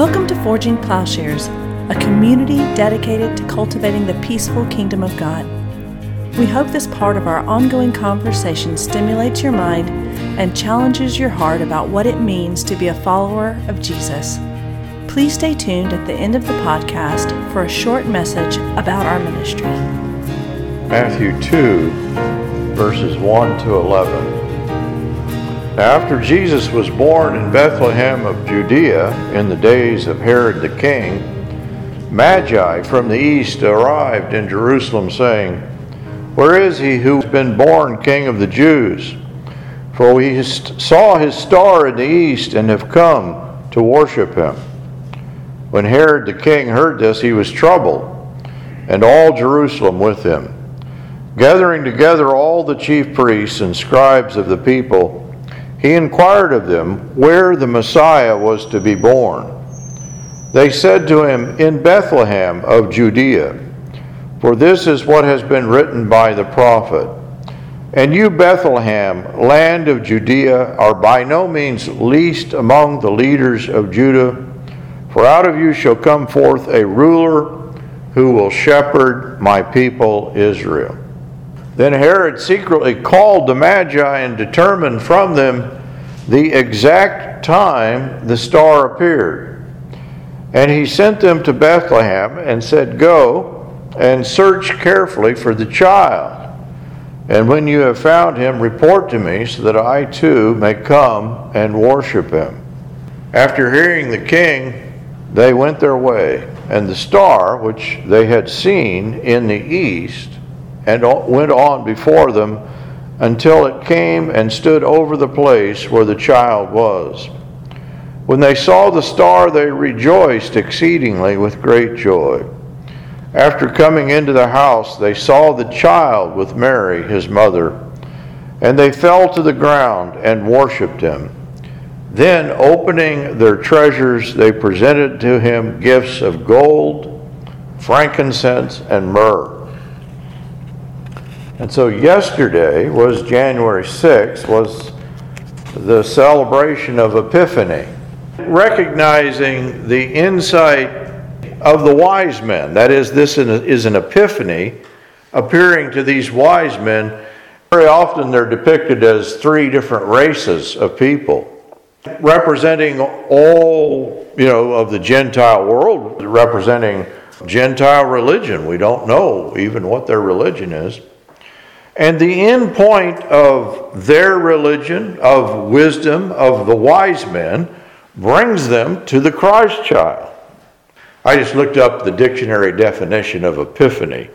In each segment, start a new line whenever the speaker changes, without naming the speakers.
Welcome to Forging Ploughshares, a community dedicated to cultivating the peaceful kingdom of God. We hope this part of our ongoing conversation stimulates your mind and challenges your heart about what it means to be a follower of Jesus. Please stay tuned at the end of the podcast for a short message about our ministry.
Matthew 2, verses 1 to 11. After Jesus was born in Bethlehem of Judea in the days of Herod the king, Magi from the east arrived in Jerusalem, saying, Where is he who has been born King of the Jews? For we saw his star in the east and have come to worship him. When Herod the king heard this, he was troubled, and all Jerusalem with him. Gathering together all the chief priests and scribes of the people, he inquired of them where the Messiah was to be born. They said to him, In Bethlehem of Judea, for this is what has been written by the prophet. And you, Bethlehem, land of Judea, are by no means least among the leaders of Judah, for out of you shall come forth a ruler who will shepherd my people Israel. Then Herod secretly called the Magi and determined from them the exact time the star appeared. And he sent them to Bethlehem and said, Go and search carefully for the child. And when you have found him, report to me so that I too may come and worship him. After hearing the king, they went their way, and the star, which they had seen in the east, and went on before them until it came and stood over the place where the child was. When they saw the star, they rejoiced exceedingly with great joy. After coming into the house, they saw the child with Mary, his mother, and they fell to the ground and worshipped him. Then, opening their treasures, they presented to him gifts of gold, frankincense, and myrrh. And so yesterday was January 6th, was the celebration of Epiphany, recognizing the insight of the wise men. That is, this is an epiphany appearing to these wise men. Very often they're depicted as three different races of people, representing all, you know, of the Gentile world, representing Gentile religion. We don't know even what their religion is. And the end point of their religion, of wisdom, of the wise men, brings them to the Christ child. I just looked up the dictionary definition of epiphany,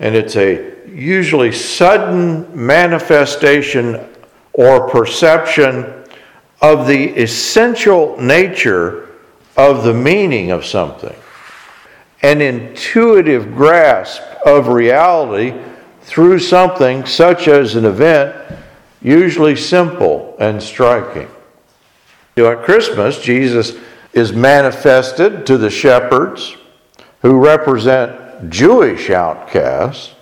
and it's a usually sudden manifestation or perception of the essential nature of the meaning of something, an intuitive grasp of reality through something such as an event, usually simple and striking. At Christmas, Jesus is manifested to the shepherds who represent Jewish outcasts.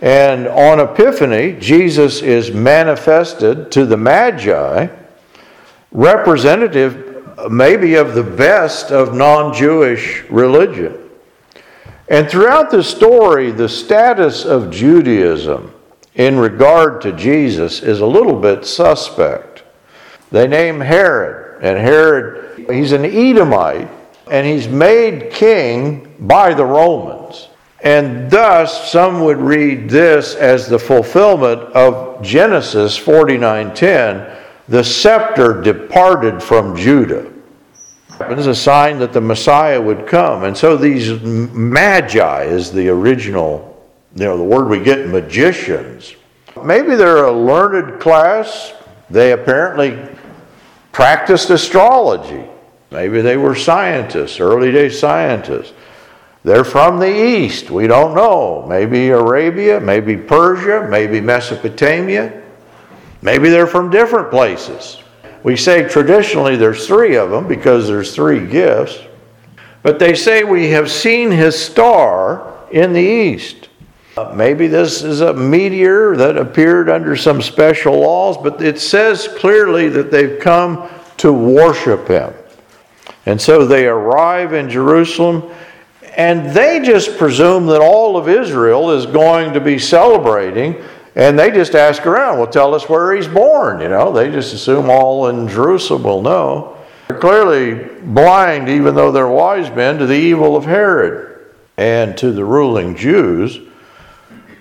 And on Epiphany, Jesus is manifested to the Magi, representative maybe of the best of non Jewish religion. And throughout the story, the status of Judaism in regard to Jesus is a little bit suspect. They name Herod, and Herod, he's an Edomite, and he's made king by the Romans. And thus, some would read this as the fulfillment of Genesis 49:10, the scepter departed from Judah. It is a sign that the Messiah would come. And so these magi is the original, you know, the word we get magicians. Maybe they're a learned class. They apparently practiced astrology. Maybe they were scientists, early day scientists. They're from the east. We don't know. Maybe Arabia, maybe Persia, maybe Mesopotamia. Maybe they're from different places. We say traditionally there's three of them because there's three gifts. But they say we have seen his star in the east. Uh, maybe this is a meteor that appeared under some special laws, but it says clearly that they've come to worship him. And so they arrive in Jerusalem and they just presume that all of Israel is going to be celebrating and they just ask around, well, tell us where he's born. You know, they just assume all in Jerusalem will know. They're clearly blind, even though they're wise men, to the evil of Herod and to the ruling Jews,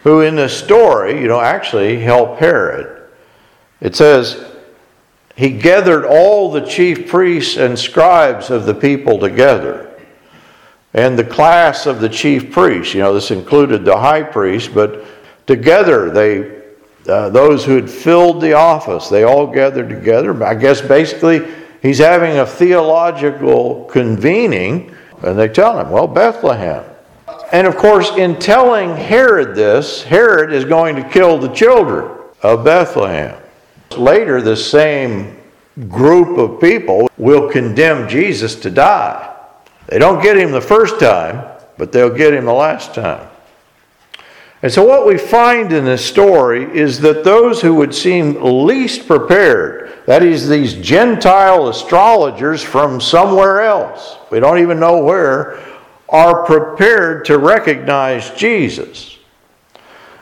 who in this story, you know, actually help Herod. It says, he gathered all the chief priests and scribes of the people together. And the class of the chief priests, you know, this included the high priest, but together they, uh, those who had filled the office, they all gathered together. I guess basically he's having a theological convening, and they tell him, well, Bethlehem. And of course, in telling Herod this, Herod is going to kill the children of Bethlehem. Later, the same group of people will condemn Jesus to die. They don't get him the first time, but they'll get him the last time. And so, what we find in this story is that those who would seem least prepared, that is, these Gentile astrologers from somewhere else, we don't even know where, are prepared to recognize Jesus.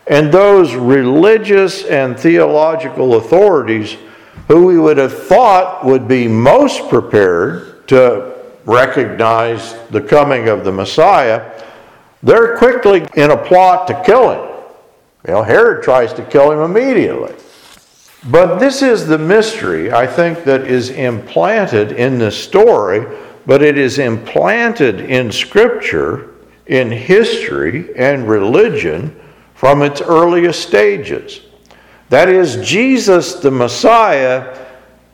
And those religious and theological authorities who we would have thought would be most prepared to recognize the coming of the Messiah, they're quickly in a plot to kill him. Know, Herod tries to kill him immediately. But this is the mystery, I think, that is implanted in this story, but it is implanted in Scripture, in history, and religion from its earliest stages. That is, Jesus the Messiah,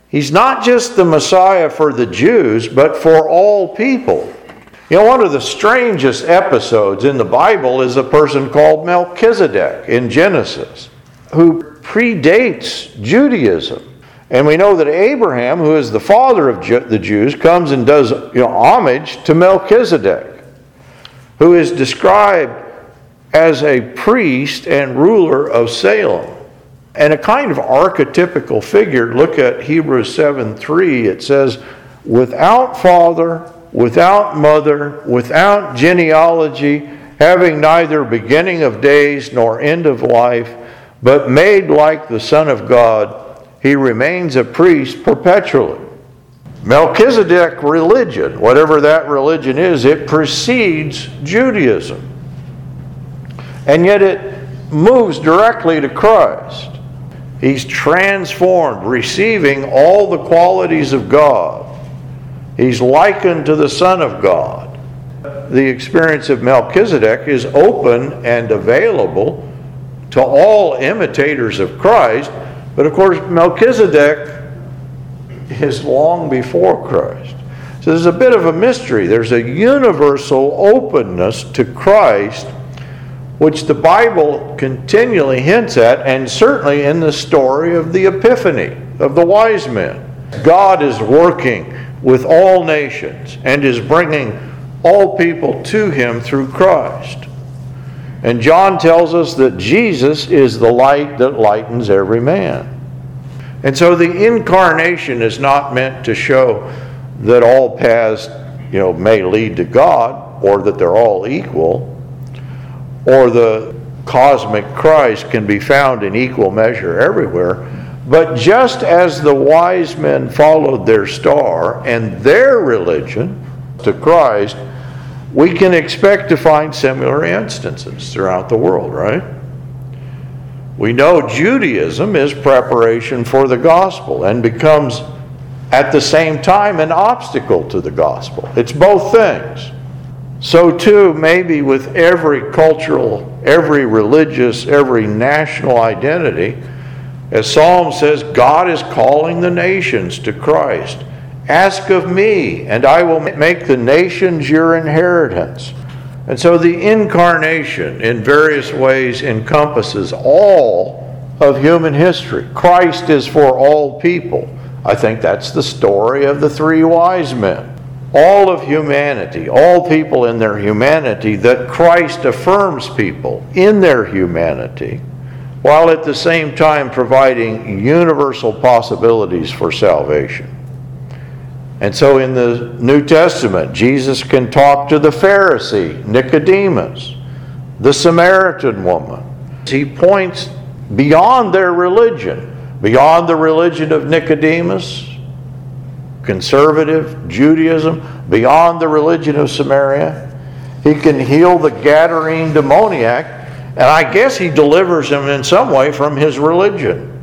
he's not just the Messiah for the Jews, but for all people. You know, one of the strangest episodes in the Bible is a person called Melchizedek in Genesis, who predates Judaism. And we know that Abraham, who is the father of the Jews, comes and does you know, homage to Melchizedek, who is described as a priest and ruler of Salem. And a kind of archetypical figure, look at Hebrews 7 3, it says, without father, without mother, without genealogy, having neither beginning of days nor end of life, but made like the Son of God, he remains a priest perpetually. Melchizedek religion, whatever that religion is, it precedes Judaism and yet it moves directly to Christ. He's transformed, receiving all the qualities of God. He's likened to the Son of God. The experience of Melchizedek is open and available to all imitators of Christ, but of course, Melchizedek is long before Christ. So there's a bit of a mystery. There's a universal openness to Christ which the Bible continually hints at, and certainly in the story of the Epiphany of the wise men. God is working with all nations and is bringing all people to Him through Christ. And John tells us that Jesus is the light that lightens every man. And so the incarnation is not meant to show that all paths, you know, may lead to God or that they're all equal or the cosmic Christ can be found in equal measure everywhere. But just as the wise men followed their star and their religion to Christ, we can expect to find similar instances throughout the world, right? We know Judaism is preparation for the gospel and becomes at the same time an obstacle to the gospel. It's both things. So, too, maybe with every cultural, every religious, every national identity, as Psalm says, God is calling the nations to Christ. Ask of me, and I will make the nations your inheritance. And so the incarnation, in various ways, encompasses all of human history. Christ is for all people. I think that's the story of the three wise men all of humanity, all people in their humanity, that Christ affirms people in their humanity, while at the same time providing universal possibilities for salvation. And so in the New Testament, Jesus can talk to the Pharisee, Nicodemus, the Samaritan woman. He points beyond their religion, beyond the religion of Nicodemus, conservative Judaism, beyond the religion of Samaria. He can heal the Gadarene demoniac, and I guess he delivers him in some way from his religion.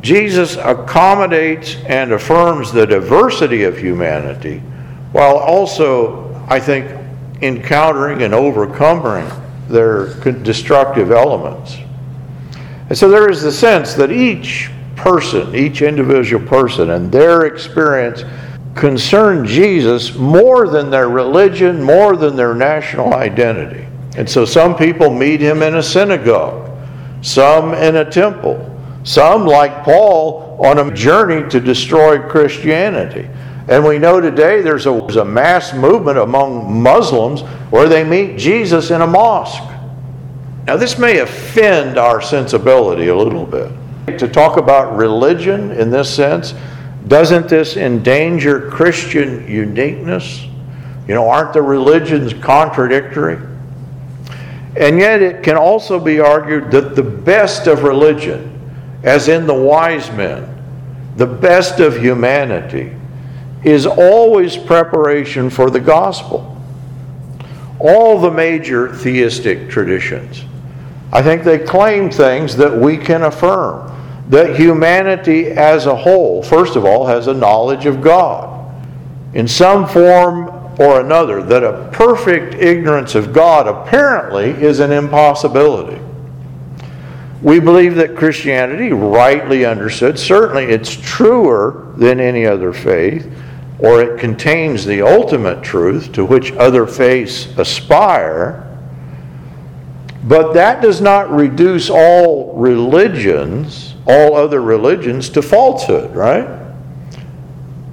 Jesus accommodates and affirms the diversity of humanity while also, I think, encountering and overcoming their destructive elements. And so there is the sense that each person, each individual person, and their experience concern Jesus more than their religion, more than their national identity. And so some people meet him in a synagogue, some in a temple, some, like Paul, on a journey to destroy Christianity. And we know today there's a, there's a mass movement among Muslims where they meet Jesus in a mosque. Now, this may offend our sensibility a little bit. To talk about religion in this sense, doesn't this endanger Christian uniqueness? You know, aren't the religions contradictory? And yet, it can also be argued that the best of religion, as in the wise men, the best of humanity, is always preparation for the gospel. All the major theistic traditions, I think they claim things that we can affirm that humanity as a whole, first of all, has a knowledge of God in some form or another, that a perfect ignorance of God apparently is an impossibility. We believe that Christianity, rightly understood, certainly it's truer than any other faith, or it contains the ultimate truth to which other faiths aspire. But that does not reduce all religions all other religions to falsehood, right?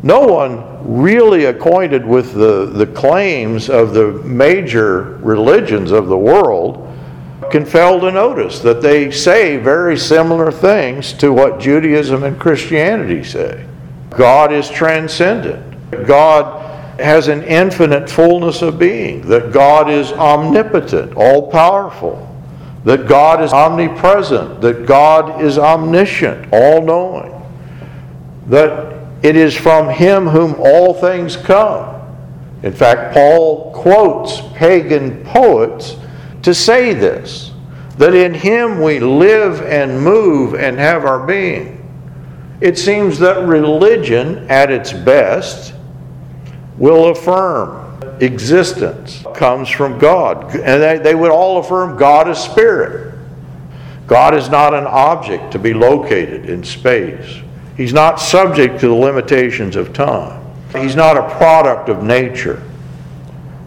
No one really acquainted with the, the claims of the major religions of the world can fail to notice that they say very similar things to what Judaism and Christianity say. God is transcendent. God has an infinite fullness of being, that God is omnipotent, all powerful, that God is omnipresent, that God is omniscient, all knowing, that it is from Him whom all things come. In fact, Paul quotes pagan poets to say this that in Him we live and move and have our being. It seems that religion, at its best, will affirm existence comes from God. And they, they would all affirm God is spirit. God is not an object to be located in space. He's not subject to the limitations of time. He's not a product of nature.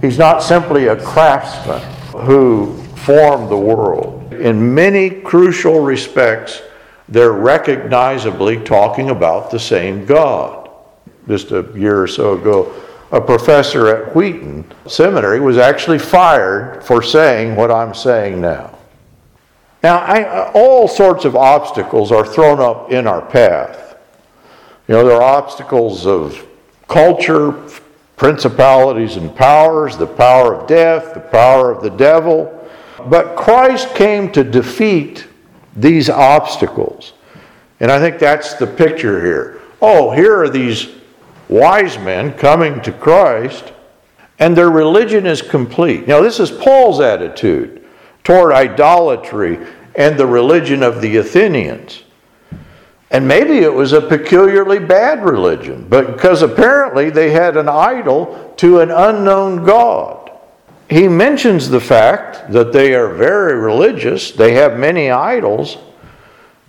He's not simply a craftsman who formed the world. In many crucial respects, they're recognizably talking about the same God. Just a year or so ago, a professor at Wheaton Seminary was actually fired for saying what I'm saying now. Now, I, all sorts of obstacles are thrown up in our path. You know, there are obstacles of culture, principalities and powers, the power of death, the power of the devil. But Christ came to defeat these obstacles. And I think that's the picture here. Oh, here are these wise men coming to Christ, and their religion is complete. Now, this is Paul's attitude toward idolatry and the religion of the Athenians. And maybe it was a peculiarly bad religion, but because apparently they had an idol to an unknown God. He mentions the fact that they are very religious, they have many idols,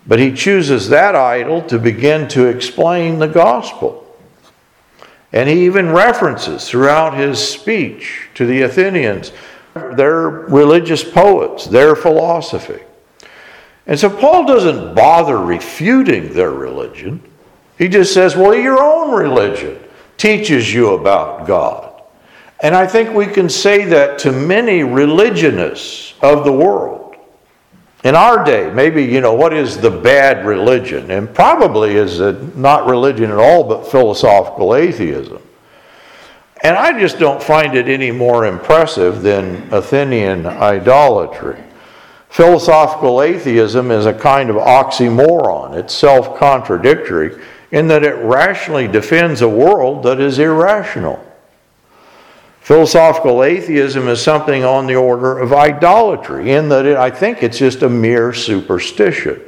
but he chooses that idol to begin to explain the gospel. And he even references throughout his speech to the Athenians their religious poets, their philosophy. And so Paul doesn't bother refuting their religion. He just says, well, your own religion teaches you about God. And I think we can say that to many religionists of the world. in our day, maybe, you know, what is the bad religion? And probably is it not religion at all, but philosophical atheism. And I just don't find it any more impressive than Athenian idolatry. Philosophical atheism is a kind of oxymoron, it's self contradictory in that it rationally defends a world that is irrational. Philosophical atheism is something on the order of idolatry, in that it, I think it's just a mere superstition.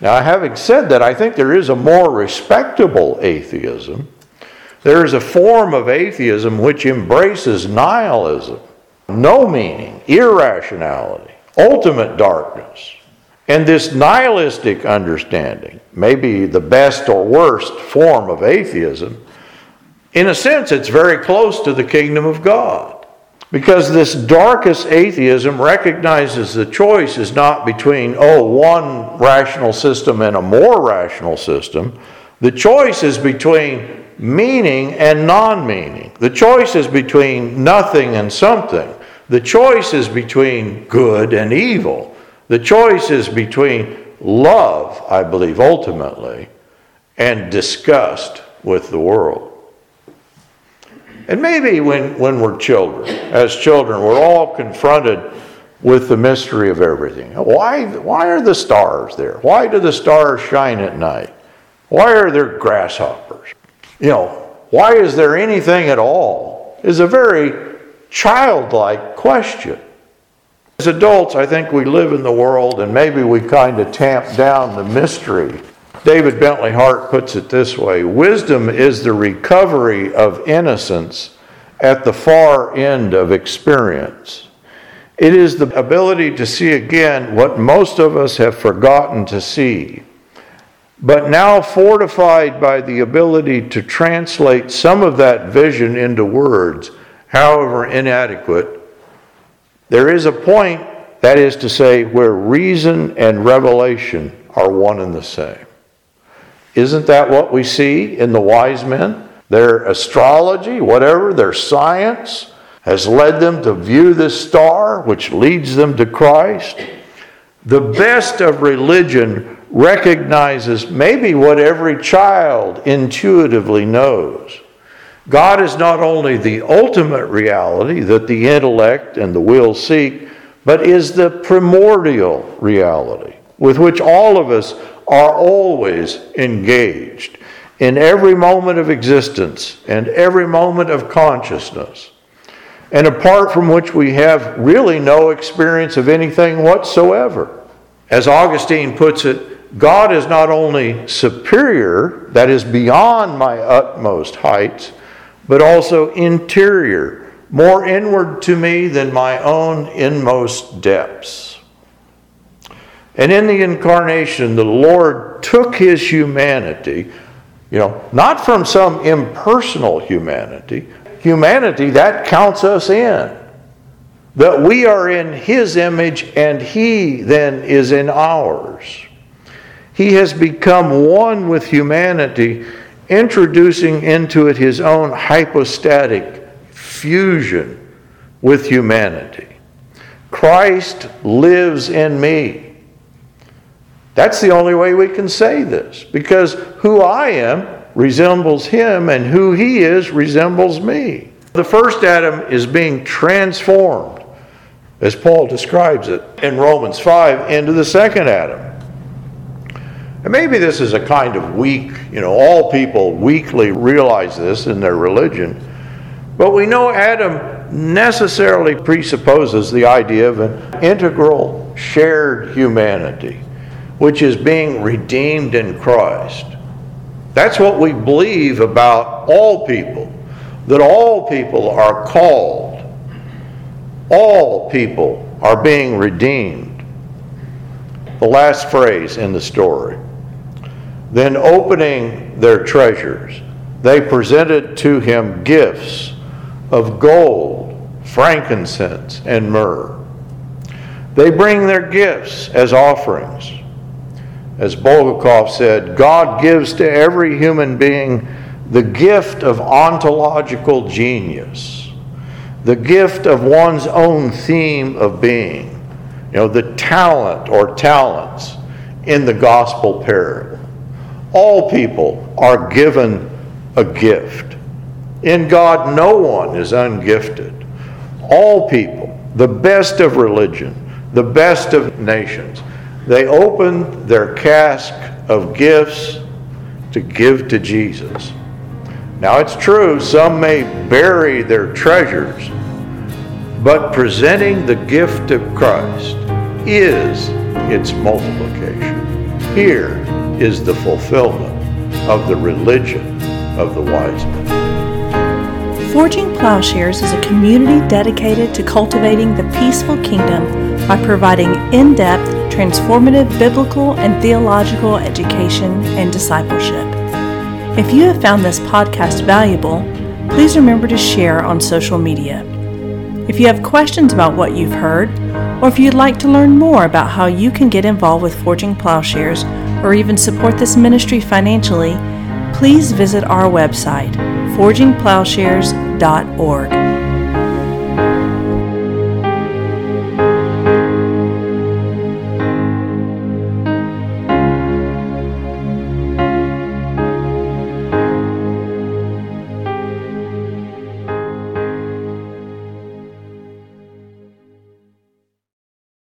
Now, having said that, I think there is a more respectable atheism. There is a form of atheism which embraces nihilism, no meaning, irrationality, ultimate darkness. And this nihilistic understanding, maybe the best or worst form of atheism, in a sense, it's very close to the kingdom of God. Because this darkest atheism recognizes the choice is not between, oh, one rational system and a more rational system. The choice is between meaning and non meaning. The choice is between nothing and something. The choice is between good and evil. The choice is between love, I believe, ultimately, and disgust with the world. And maybe when, when we're children, as children, we're all confronted with the mystery of everything. Why, why are the stars there? Why do the stars shine at night? Why are there grasshoppers? You know, why is there anything at all? Is a very childlike question. As adults, I think we live in the world and maybe we kind of tamp down the mystery David Bentley Hart puts it this way Wisdom is the recovery of innocence at the far end of experience. It is the ability to see again what most of us have forgotten to see, but now fortified by the ability to translate some of that vision into words, however inadequate. There is a point, that is to say, where reason and revelation are one and the same. Isn't that what we see in the wise men? Their astrology, whatever, their science has led them to view this star, which leads them to Christ. The best of religion recognizes maybe what every child intuitively knows. God is not only the ultimate reality that the intellect and the will seek, but is the primordial reality with which all of us are always engaged in every moment of existence and every moment of consciousness, and apart from which we have really no experience of anything whatsoever. As Augustine puts it, God is not only superior, that is beyond my utmost heights, but also interior, more inward to me than my own inmost depths. And in the incarnation, the Lord took his humanity, you know, not from some impersonal humanity, humanity that counts us in. That we are in his image and he then is in ours. He has become one with humanity, introducing into it his own hypostatic fusion with humanity. Christ lives in me. That's the only way we can say this because who I am resembles him and who he is resembles me. The first Adam is being transformed, as Paul describes it in Romans 5, into the second Adam. And maybe this is a kind of weak, you know, all people weakly realize this in their religion. But we know Adam necessarily presupposes the idea of an integral shared humanity which is being redeemed in Christ. That's what we believe about all people, that all people are called, all people are being redeemed. The last phrase in the story. Then, opening their treasures, they presented to him gifts of gold, frankincense, and myrrh. They bring their gifts as offerings as Bulgakov said, God gives to every human being the gift of ontological genius, the gift of one's own theme of being, You know, the talent or talents in the gospel parable. All people are given a gift. In God, no one is ungifted. All people, the best of religion, the best of nations, they open their cask of gifts to give to Jesus. Now, it's true, some may bury their treasures, but presenting the gift of Christ is its multiplication. Here is the fulfillment of the religion of the wise men.
Forging Ploughshares is a community dedicated to cultivating the peaceful kingdom by providing in depth, transformative biblical and theological education and discipleship. If you have found this podcast valuable, please remember to share on social media. If you have questions about what you've heard, or if you'd like to learn more about how you can get involved with Forging Ploughshares or even support this ministry financially, please visit our website, forgingploughshares.org.